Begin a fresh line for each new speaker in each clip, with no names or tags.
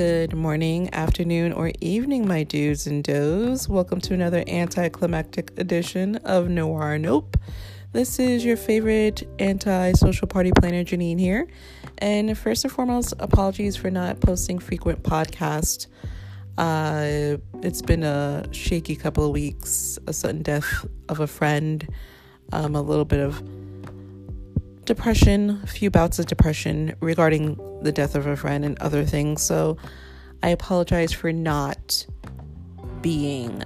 Good morning, afternoon, or evening, my dudes and does. Welcome to another anticlimactic edition of Noire Nope. This is your favorite anti social party planner, Janine, here. And first and foremost, apologies for not posting frequent podcasts. Uh, it's been a shaky couple of weeks, a sudden death of a friend, um, a little bit of depression, a few bouts of depression regarding the death of a friend and other things. So I apologize for not being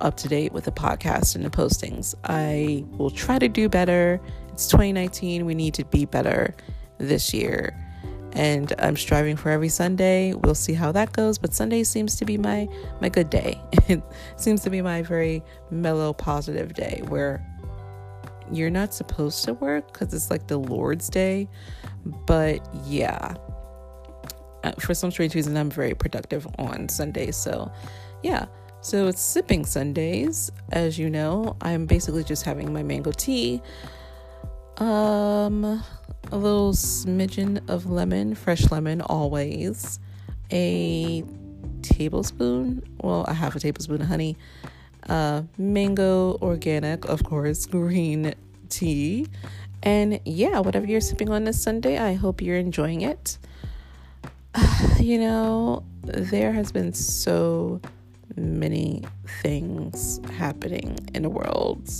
up to date with the podcast and the postings. I will try to do better. It's 2019. We need to be better this year. And I'm striving for every Sunday. We'll see how that goes, but Sunday seems to be my my good day. it seems to be my very mellow positive day where you're not supposed to work because it's like the Lord's Day. But yeah, uh, for some strange reason, I'm very productive on Sundays. So yeah, so it's sipping Sundays. As you know, I'm basically just having my mango tea. Um, a little smidgen of lemon, fresh lemon, always. A tablespoon, well, a half a tablespoon of honey uh, mango organic, of course, green tea. And yeah, whatever you're sipping on this Sunday, I hope you're enjoying it. you know, there has been so many things happening in the world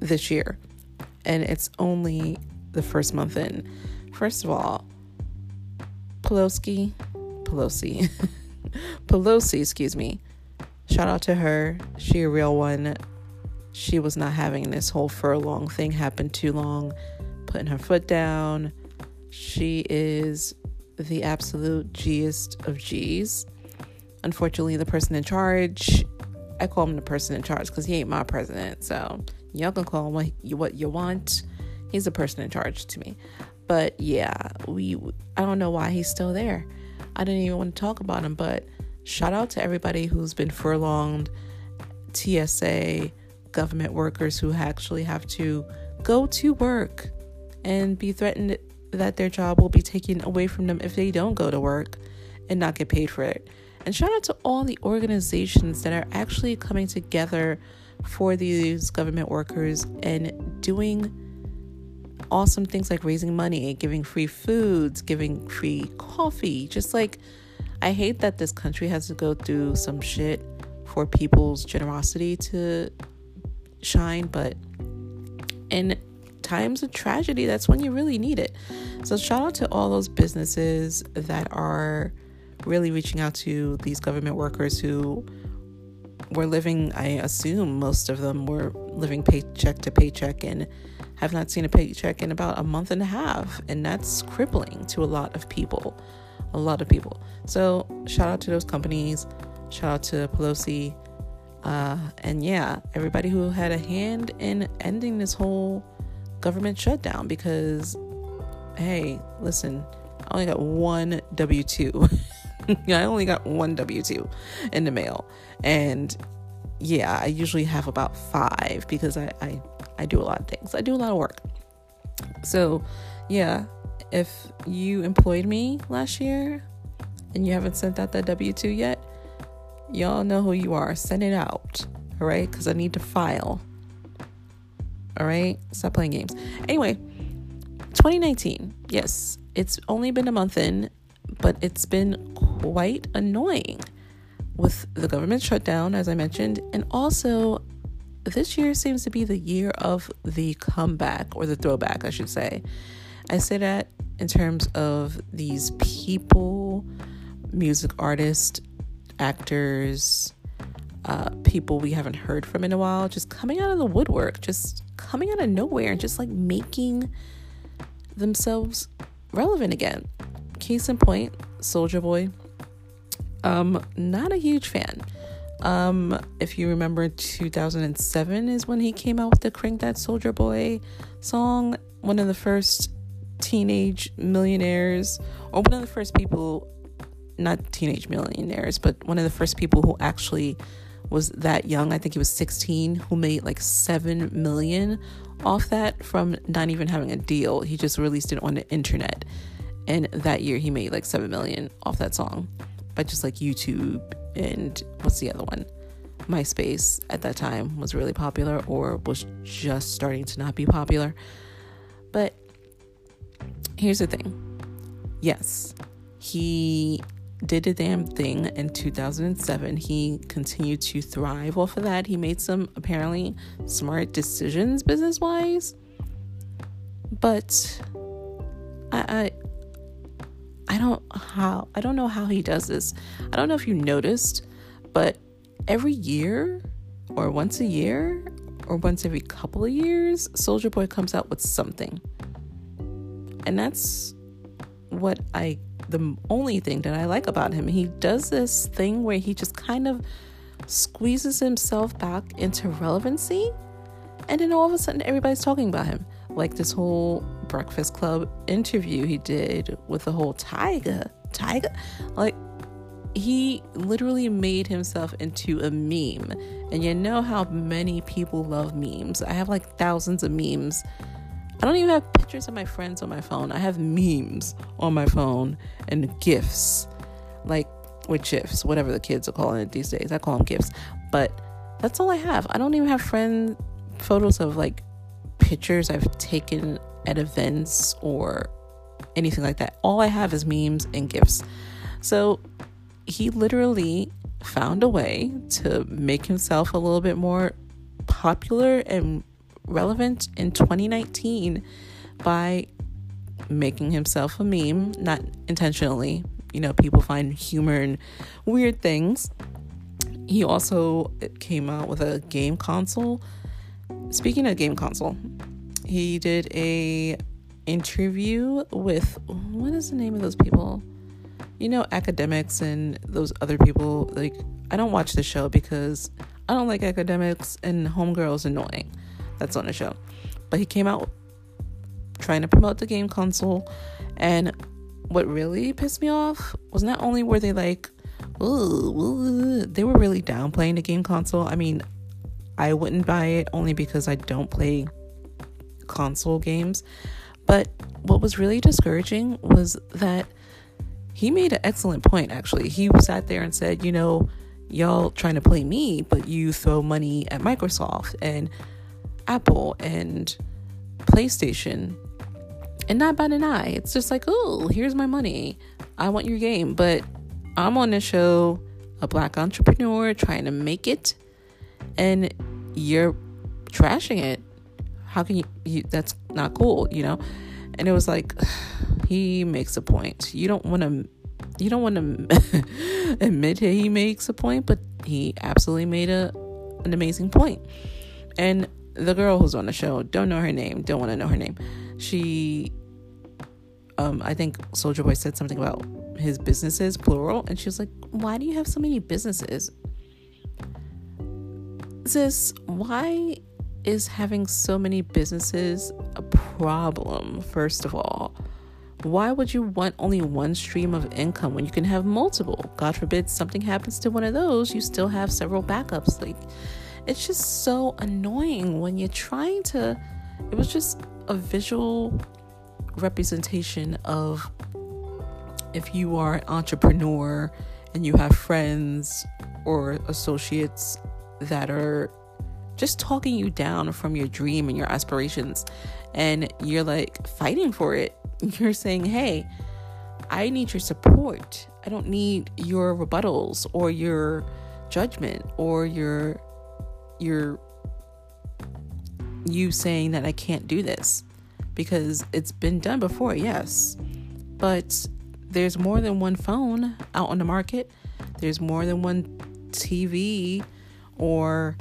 this year, and it's only the first month in. First of all, Pelosi, Pelosi, Pelosi, excuse me, Shout out to her. She a real one. She was not having this whole furlong thing happen too long, putting her foot down. She is the absolute G'est of G's. Unfortunately, the person in charge, I call him the person in charge because he ain't my president. So y'all can call him what you, what you want. He's the person in charge to me. But yeah, we I don't know why he's still there. I didn't even want to talk about him, but Shout out to everybody who's been furloughed, TSA, government workers who actually have to go to work and be threatened that their job will be taken away from them if they don't go to work and not get paid for it. And shout out to all the organizations that are actually coming together for these government workers and doing awesome things like raising money, giving free foods, giving free coffee, just like I hate that this country has to go through some shit for people's generosity to shine, but in times of tragedy, that's when you really need it. So, shout out to all those businesses that are really reaching out to these government workers who were living, I assume most of them were living paycheck to paycheck and have not seen a paycheck in about a month and a half. And that's crippling to a lot of people a lot of people. So shout out to those companies. Shout out to Pelosi. Uh, and yeah, everybody who had a hand in ending this whole government shutdown because, hey, listen, I only got one W 2. I only got one W 2 in the mail. And yeah, I usually have about five because I, I, I do a lot of things, I do a lot of work. So, yeah, if you employed me last year and you haven't sent out that W 2 yet, y'all know who you are. Send it out, all right? Because I need to file. All right? Stop playing games. Anyway, 2019. Yes, it's only been a month in, but it's been quite annoying with the government shutdown, as I mentioned, and also this year seems to be the year of the comeback or the throwback, I should say. I say that in terms of these people, music artists, actors, uh, people we haven't heard from in a while, just coming out of the woodwork, just coming out of nowhere and just like making themselves relevant again. Case in point, Soulja Boy. Um, not a huge fan. Um, if you remember, 2007 is when he came out with the Crank That Soulja Boy song. One of the first teenage millionaires, or one of the first people, not teenage millionaires, but one of the first people who actually was that young. I think he was 16, who made like 7 million off that from not even having a deal. He just released it on the internet. And that year he made like 7 million off that song by just like YouTube and what's the other one? MySpace at that time was really popular or was just starting to not be popular. But here's the thing yes, he did a damn thing in 2007. He continued to thrive off of that. He made some apparently smart decisions business wise. But I, I I don't how I don't know how he does this. I don't know if you noticed, but every year or once a year or once every couple of years, Soulja Boy comes out with something. And that's what I the only thing that I like about him. He does this thing where he just kind of squeezes himself back into relevancy and then all of a sudden everybody's talking about him. Like this whole Breakfast Club interview he did with the whole Tyga. Tyga. like he literally made himself into a meme. And you know how many people love memes. I have like thousands of memes I don't even have pictures of my friends on my phone. I have memes on my phone and gifs, like with gifs, whatever the kids are calling it these days. I call them gifs, but that's all I have. I don't even have friend photos of like pictures I've taken at events or anything like that. All I have is memes and gifs. So he literally found a way to make himself a little bit more popular and relevant in 2019 by making himself a meme, not intentionally. You know, people find humor in weird things. He also came out with a game console. Speaking of game console, he did a interview with what is the name of those people? You know, academics and those other people. Like, I don't watch the show because I don't like academics and Homegirl's annoying that's on the show. But he came out trying to promote the game console. And what really pissed me off was not only were they like, ooh, they were really downplaying the game console. I mean, I wouldn't buy it only because I don't play console games. But what was really discouraging was that he made an excellent point, actually. He sat there and said, you know, y'all trying to play me, but you throw money at Microsoft. And Apple and PlayStation and not bat an eye. It's just like, oh, here's my money. I want your game. But I'm on a show, a black entrepreneur trying to make it, and you're trashing it. How can you, you that's not cool, you know? And it was like, he makes a point. You don't want to you don't want to admit he makes a point, but he absolutely made a an amazing point. And the girl who's on the show, don't know her name, don't want to know her name. She, um, I think Soulja Boy said something about his businesses, plural, and she was like, Why do you have so many businesses? Sis, why is having so many businesses a problem, first of all? Why would you want only one stream of income when you can have multiple? God forbid something happens to one of those, you still have several backups. Like, it's just so annoying when you're trying to it was just a visual representation of if you are an entrepreneur and you have friends or associates that are just talking you down from your dream and your aspirations and you're like fighting for it. You're saying hey i need your support. I don't need your rebuttals or your judgment or your you're you saying that I can't do this because it's been done before, yes. But there's more than one phone out on the market. There's more than one TV or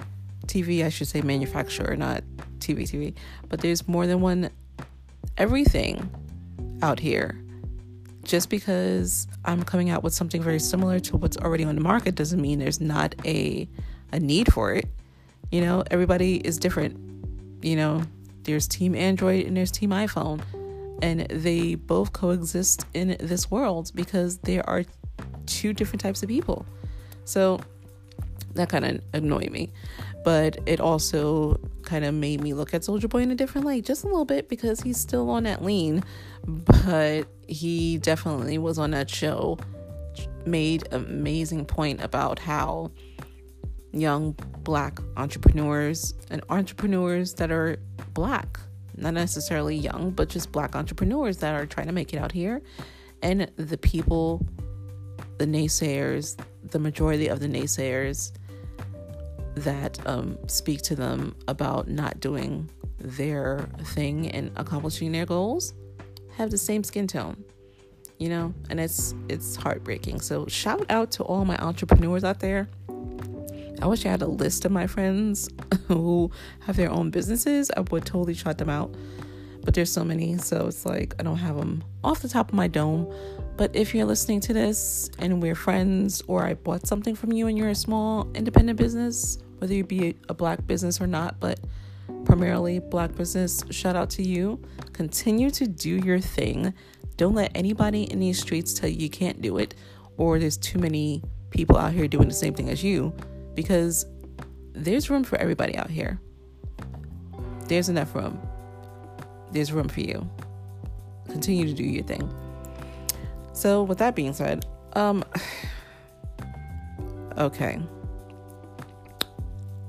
TV, I should say manufacturer, not TV TV. But there's more than one everything out here. Just because I'm coming out with something very similar to what's already on the market doesn't mean there's not a a need for it. You know, everybody is different. You know, there's Team Android and there's Team iPhone, and they both coexist in this world because there are two different types of people. So that kind of annoyed me, but it also kind of made me look at Soulja Boy in a different light, just a little bit, because he's still on that lean. But he definitely was on that show, made amazing point about how young black entrepreneurs and entrepreneurs that are black, not necessarily young, but just black entrepreneurs that are trying to make it out here, and the people, the naysayers, the majority of the naysayers that um, speak to them about not doing their thing and accomplishing their goals have the same skin tone you know? And it's it's heartbreaking. So shout out to all my entrepreneurs out there i wish i had a list of my friends who have their own businesses i would totally shout them out but there's so many so it's like i don't have them off the top of my dome but if you're listening to this and we're friends or i bought something from you and you're a small independent business whether you be a black business or not, but primarily black business, shout out to you. Continue to do your thing. Don't let anybody in these streets tell you you can't do it or there's too many people out here doing the same thing as you because there's room for everybody out here. There's enough room. There's room for you. Continue to do your thing. So, with that being said, um okay.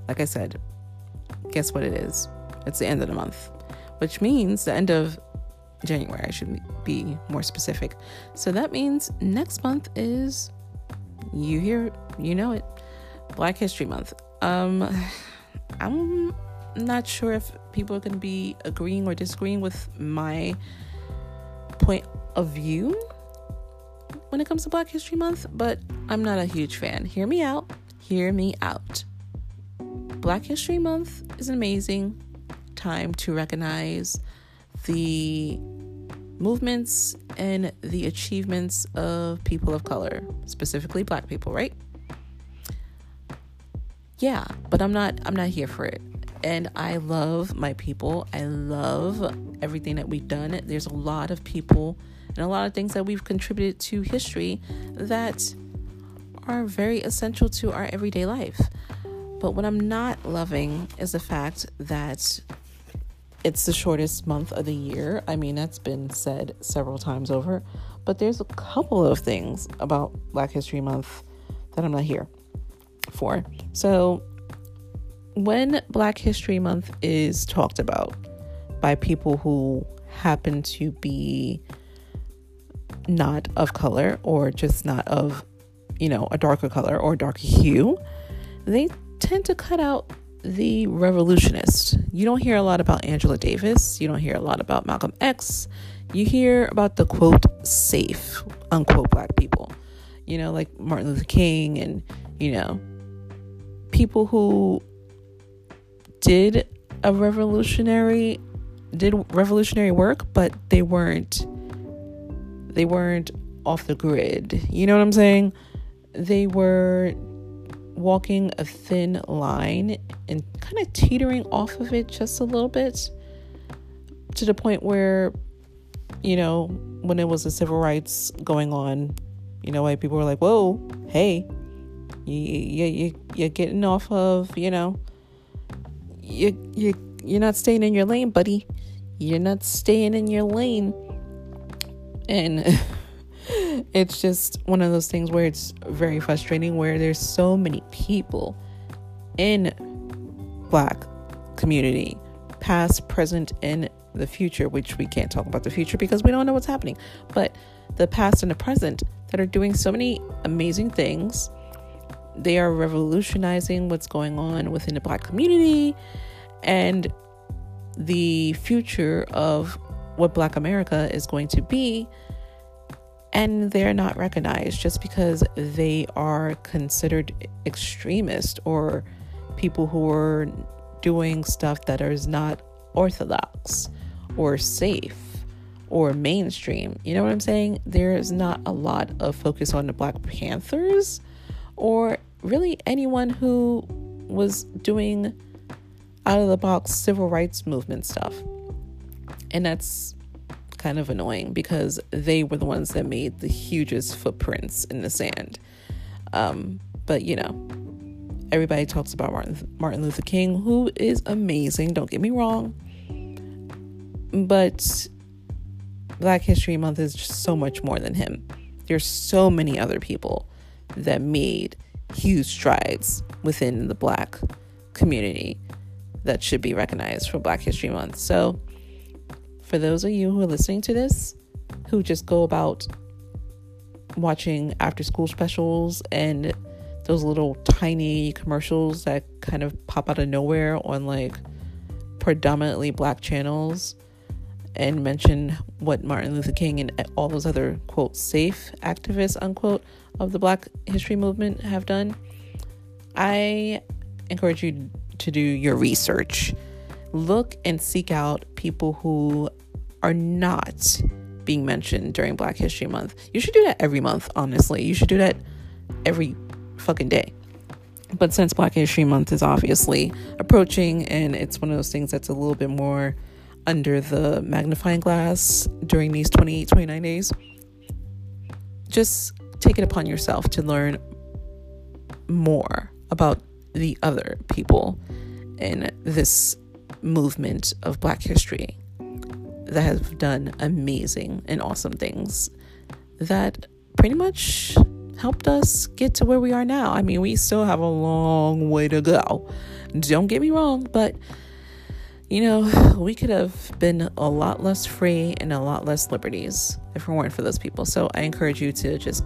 Like I said, guess what it is? It's the end of the month, which means the end of January. I should be more specific. So that means next month is you hear you know it, Black History Month. Um, I'm not sure if people are going to be agreeing or disagreeing with my point of view when it comes to Black History Month, but I'm not a huge fan. Hear me out. Hear me out. Black History Month is an amazing time to recognize the movements and the achievements of people of color, specifically black people, right? Yeah, but I'm not I'm not here for it. And I love my people. I love everything that we've done. There's a lot of people and a lot of things that we've contributed to history that are very essential to our everyday life. But what I'm not loving is the fact that it's the shortest month of the year. I mean, that's been said several times over, but there's a couple of things about Black History Month that I'm not here for. So, when Black History Month is talked about by people who happen to be not of color or just not of, you know, a darker color or darker hue, they tend to cut out the revolutionist. You don't hear a lot about Angela Davis. You don't hear a lot about Malcolm X. You hear about the quote safe, unquote, black people. You know, like Martin Luther King and, you know, people who did a revolutionary did revolutionary work, but they weren't they weren't off the grid. You know what I'm saying? They were walking a thin line and kind of teetering off of it just a little bit to the point where, you know, when it was the civil rights going on, you know, white people were like, whoa, hey, you, you, you, you're getting off of, you know, you, you, you're not staying in your lane, buddy. You're not staying in your lane. And it's just one of those things where it's very frustrating where there's so many people in black community past present and the future which we can't talk about the future because we don't know what's happening but the past and the present that are doing so many amazing things they are revolutionizing what's going on within the black community and the future of what black america is going to be and they're not recognized just because they are considered extremist or people who are doing stuff that is not orthodox or safe or mainstream. You know what I'm saying? There is not a lot of focus on the Black Panthers or really anyone who was doing out of the box civil rights movement stuff. And that's kind of annoying because they were the ones that made the hugest footprints in the sand. Um, but you know, Everybody talks about Martin, Martin Luther King, who is amazing, don't get me wrong. But Black History Month is just so much more than him. There's so many other people that made huge strides within the black community that should be recognized for Black History Month. So, for those of you who are listening to this, who just go about watching after school specials and those little tiny commercials that kind of pop out of nowhere on like predominantly black channels and mention what Martin Luther King and all those other quote safe activists unquote of the black history movement have done. I encourage you to do your research. Look and seek out people who are not being mentioned during Black History Month. You should do that every month, honestly. You should do that every fucking day. But since Black History Month is obviously approaching and it's one of those things that's a little bit more under the magnifying glass during these 28, 29 days, just take it upon yourself to learn more about the other people in this movement of Black history that have done amazing and awesome things that pretty much helped us get to where we are now. I mean, we still have a long way to go. Don't get me wrong, but you know, we could have been a lot less free and a lot less liberties if it weren't for those people. So I encourage you to just,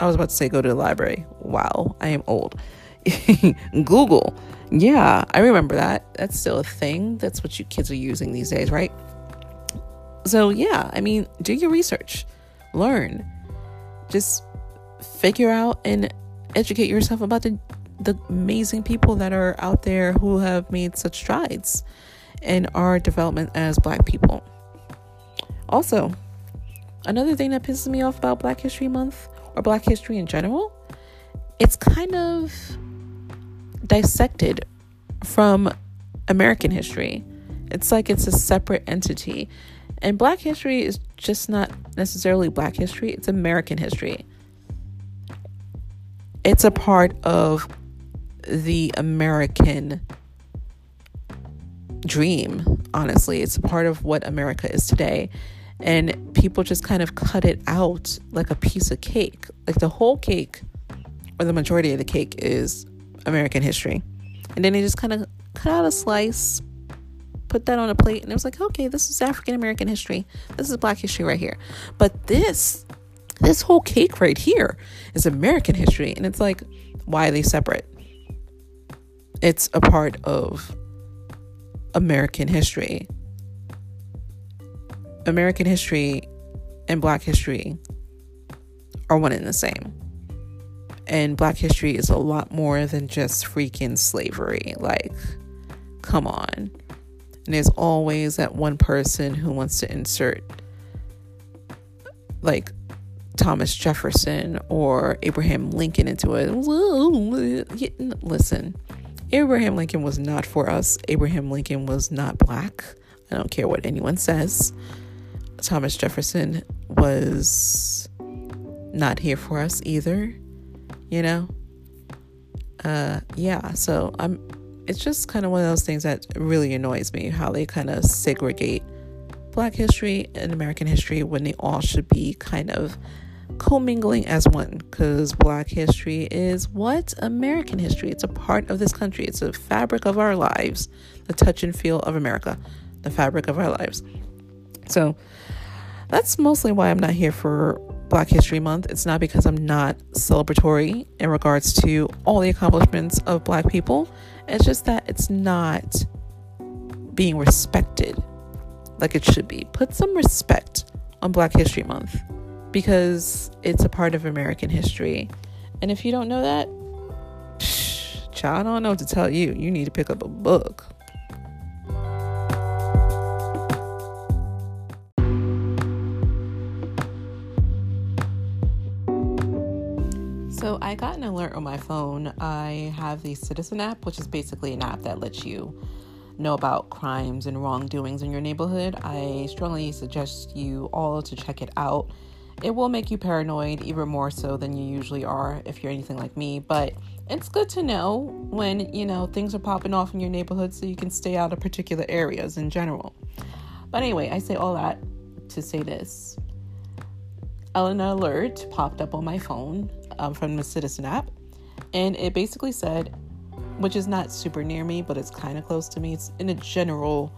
I was about to say go to the library. Wow, I am old. Google. Yeah, I remember that. That's still a thing. That's what you kids are using these days, right? So, yeah, I mean, do your research, learn, just figure out and educate yourself about the, the amazing people that are out there who have made such strides in our development as Black people. Also, another thing that pisses me off about Black History Month or Black history in general, it's kind of dissected from American history. It's like it's a separate entity. And black history is just not necessarily black history, it's American history. It's a part of the American dream, honestly. It's a part of what America is today. And people just kind of cut it out like a piece of cake. Like the whole cake, or the majority of the cake, is American history. And then they just kind of cut out a slice, put that on a plate, and it was like, okay, this is African American history. This is Black history right here. But this, this whole cake right here is American history. And it's like, why are they separate? It's a part of American history. American history and Black history are one and the same and black history is a lot more than just freaking slavery. Like, come on. And there's always that one person who wants to insert, like, Thomas Jefferson or Abraham Lincoln into it. Listen, Abraham Lincoln was not for us. Abraham Lincoln was not black. I don't care what anyone says. Thomas Jefferson was not here for us either you know? Uh yeah so i'm it's just kind of one of those things that really annoys me how they kind of segregate black history and american history when they all should be kind of commingling as one because black history is what american history it's a part of this country it's a fabric of our lives the touch and feel of america the fabric of our lives. So that's mostly why i'm not here for Black History Month. It's not because I'm not celebratory in regards to all the accomplishments of Black people. It's just that it's not being respected like it should be. Put some respect on Black History Month because it's a part of American history. And if you don't know that, child, I don't know what to tell you. You need to pick up a book. So I got an alert on my phone. I have the Citizen app, which is basically an app that lets you know about crimes and wrongdoings in your neighborhood. I strongly suggest you all to check it out. It will make you paranoid even more so than you usually are if you're anything like me, but it's good to know when, you know, things are popping off in your neighborhood so you can stay out of particular areas in general. But anyway, I say all that to say this. An alert popped up on my phone um, from the Citizen app, and it basically said, which is not super near me, but it's kind of close to me. It's in a general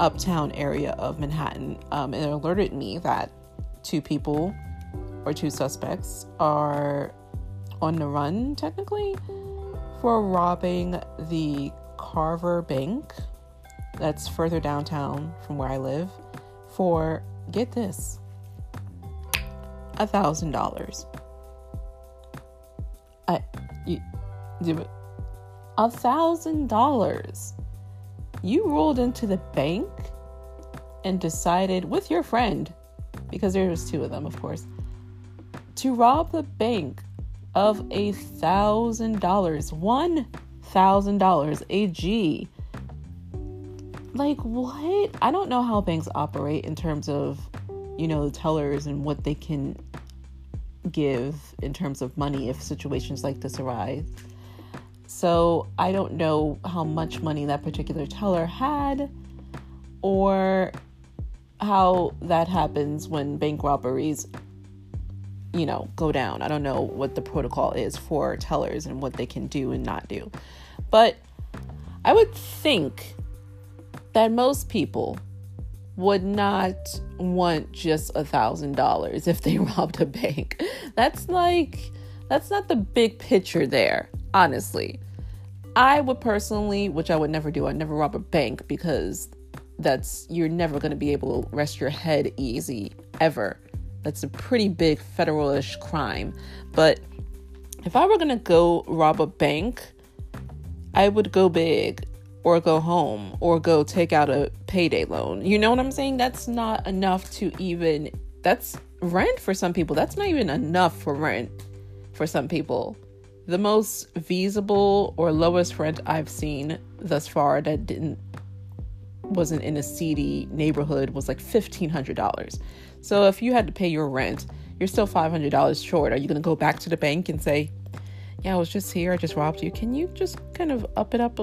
uptown area of Manhattan. Um, and it alerted me that two people or two suspects are on the run, technically, for robbing the Carver Bank that's further downtown from where I live for, get this, a thousand dollars. I, you, a thousand dollars. You rolled into the bank and decided with your friend, because there was two of them, of course, to rob the bank of a thousand dollars. One thousand dollars. A G. Like what? I don't know how banks operate in terms of, you know, the tellers and what they can give in terms of money if situations like this arise. So I don't know how much money that particular teller had or how that happens when bank robberies you know go down. I don't know what the protocol is for tellers and what they can do and not do. But I would think that most people would not want just a thousand dollars if they robbed a bank. That's like that's not the big picture there, honestly. I would personally, which I would never do, I'd never rob a bank because that's you're never going to be able to rest your head easy ever. That's a pretty big federalish crime. But if I were going to go rob a bank, I would go big or go home or go take out a payday loan. You know what I'm saying? That's not enough to even that's rent for some people. That's not even enough for rent for some people. The most feasible or lowest rent I've seen thus far that didn't wasn't in a seedy neighborhood was like $1500. So if you had to pay your rent, you're still $500 short. Are you going to go back to the bank and say, "Yeah, I was just here. I just robbed you. Can you just kind of up it up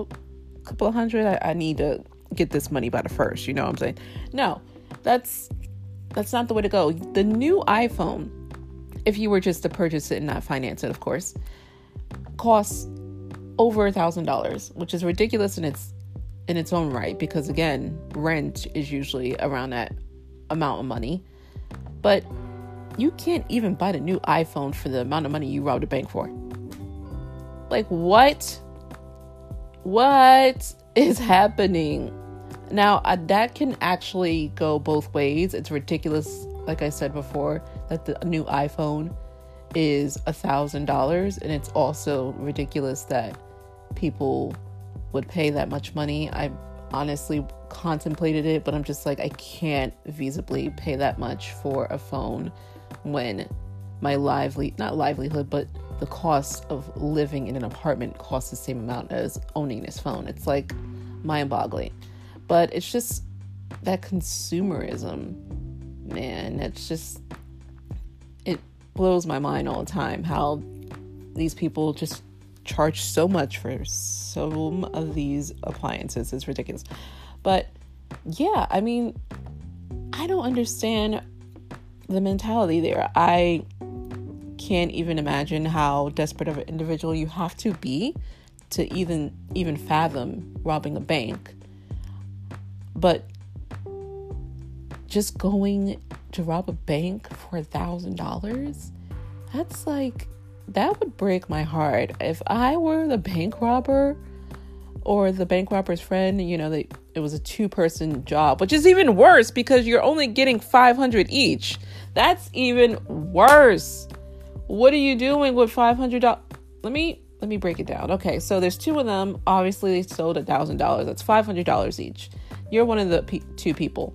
couple of hundred? I, I need to get this money by the first. You know what I'm saying? No, that's that's not the way to go. The new iPhone, if you were just to purchase it and not finance it, of course, costs over a thousand dollars, which is ridiculous in its in its own right because again, rent is usually around that amount of money. But you can't even buy the new iPhone for the amount of money you robbed a bank for. Like what? What is happening? Now, uh, that can actually go both ways. It's ridiculous, like I said before, that the new iPhone is a thousand dollars, and it's also ridiculous that people would pay that much money. I honestly contemplated it, but I'm just like, I can't visibly pay that much for a phone when my lively, not livelihood, but the cost of living in an apartment costs the same amount as owning this phone. It's like mind boggling. But it's just that consumerism, man, it's just, it blows my mind all the time how these people just charge so much for some of these appliances. It's ridiculous. But yeah, I mean, I don't understand the mentality there. I can't even imagine how desperate of an individual you have to be to even even fathom robbing a bank. But just going to rob a bank for a thousand dollars, that's like that would break my heart. If I were the bank robber or the bank robber's friend, you know, they, it was a two person job, which is even worse because you're only getting 500 each. That's even worse. What are you doing with $500? Let me let me break it down. Okay, so there's two of them. Obviously, they sold a thousand dollars. That's five hundred dollars each. You're one of the two people.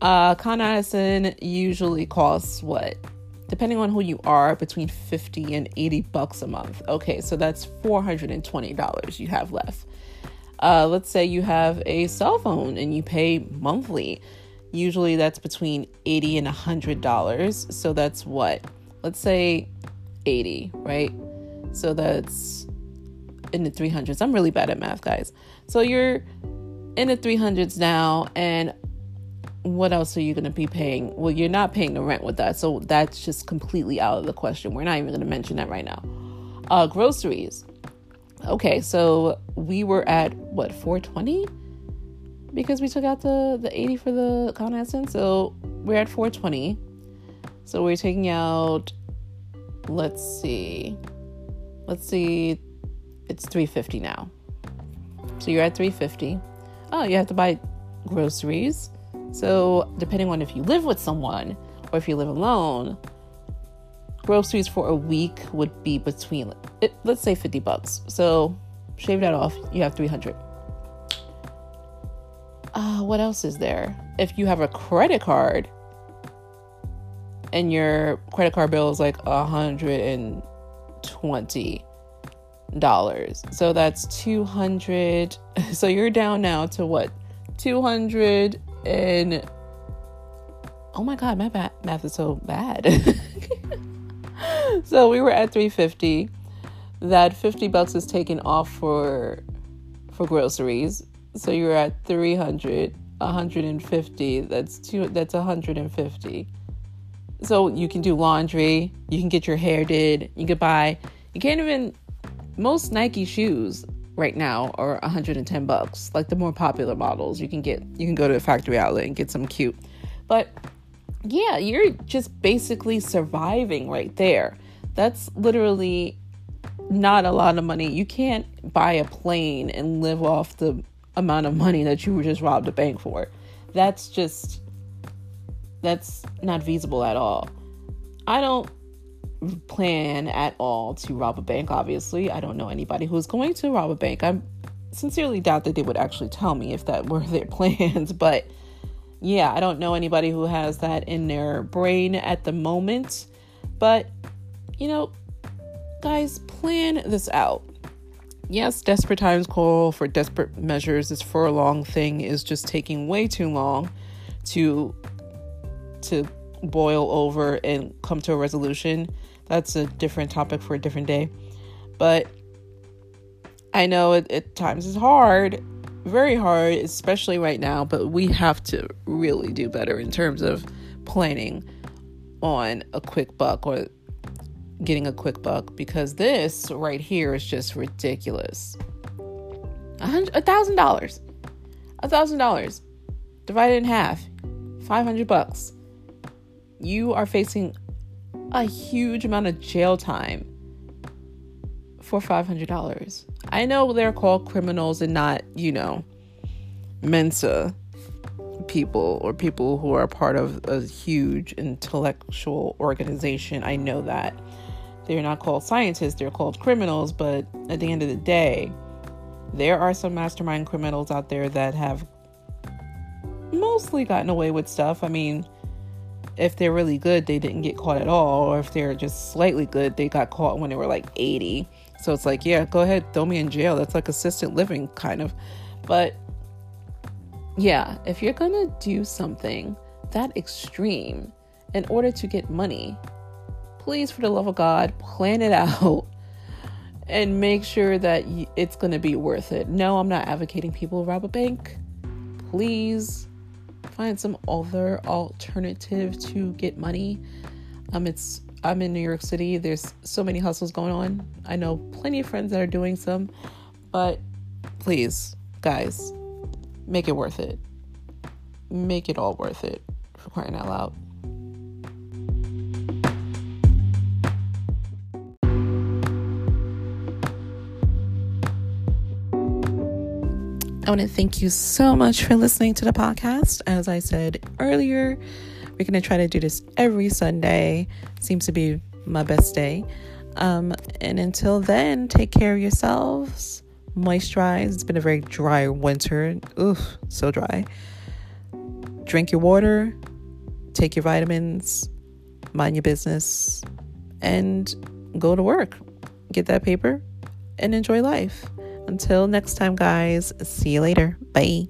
Uh, Con Edison usually costs what depending on who you are, between 50 and 80 bucks a month. Okay, so that's $420 you have left. Uh, let's say you have a cell phone and you pay monthly. Usually that's between 80 and $100. So that's what? Let's say 80, right? So that's in the 300s. I'm really bad at math, guys. So you're in the 300s now and what else are you going to be paying? Well, you're not paying the rent with that. So that's just completely out of the question. We're not even going to mention that right now. Uh, groceries. Okay, so we were at what 420 because we took out the the 80 for the Con Essence. So we're at 420. So we're taking out let's see. Let's see it's 350 now. So you're at 350. Oh, you have to buy groceries. So depending on if you live with someone or if you live alone, groceries for a week would be between let's say 50 bucks. So shave that off, you have 300. Uh, what else is there? If you have a credit card and your credit card bill is like a hundred and twenty dollars, so that's two hundred. So you're down now to what? Two hundred and oh my god, my math is so bad. so we were at three fifty. That fifty bucks is taken off for for groceries so you're at 300, 150. That's two that's 150. So you can do laundry, you can get your hair did, you can buy you can't even most Nike shoes right now are 110 bucks. Like the more popular models, you can get you can go to a factory outlet and get some cute. But yeah, you're just basically surviving right there. That's literally not a lot of money. You can't buy a plane and live off the amount of money that you were just robbed a bank for. That's just that's not feasible at all. I don't plan at all to rob a bank, obviously. I don't know anybody who's going to rob a bank. I sincerely doubt that they would actually tell me if that were their plans, but yeah, I don't know anybody who has that in their brain at the moment. But you know, guys, plan this out yes, desperate times call for desperate measures. This furlong thing is just taking way too long to to boil over and come to a resolution. That's a different topic for a different day. But I know it, at times it's hard, very hard, especially right now. But we have to really do better in terms of planning on a quick buck or getting a quick buck because this right here is just ridiculous. A thousand dollars, a thousand dollars divided in half, five hundred bucks. You are facing a huge amount of jail time for five hundred dollars. I know they're called criminals and not, you know, Mensa people or people who are part of a huge intellectual organization. I know that. They're not called scientists, they're called criminals, but at the end of the day, there are some mastermind criminals out there that have mostly gotten away with stuff. I mean, if they're really good, they didn't get caught at all, or if they're just slightly good, they got caught when they were like 80. So it's like, yeah, go ahead, throw me in jail. That's like assisted living, kind of. But yeah, if you're gonna do something that extreme in order to get money, please, for the love of God, plan it out and make sure that it's to be worth it. No, I'm not advocating people rob a bank. Please find some other alternative to get money. Um, it's I'm in New York City. There's so many hustles going on. I know plenty of friends that are doing some, but please, guys, make it worth it. Make it all worth it for crying out loud. Want to thank you so much for listening to the podcast. As I said earlier, we're going to try to do this every Sunday. Seems to be my best day. Um, and until then, take care of yourselves. Moisturize. It's been a very dry winter. Oof, so dry. Drink your water. Take your vitamins. Mind your business. And go to work. Get that paper and enjoy life. Until next time, guys, see you later. Bye.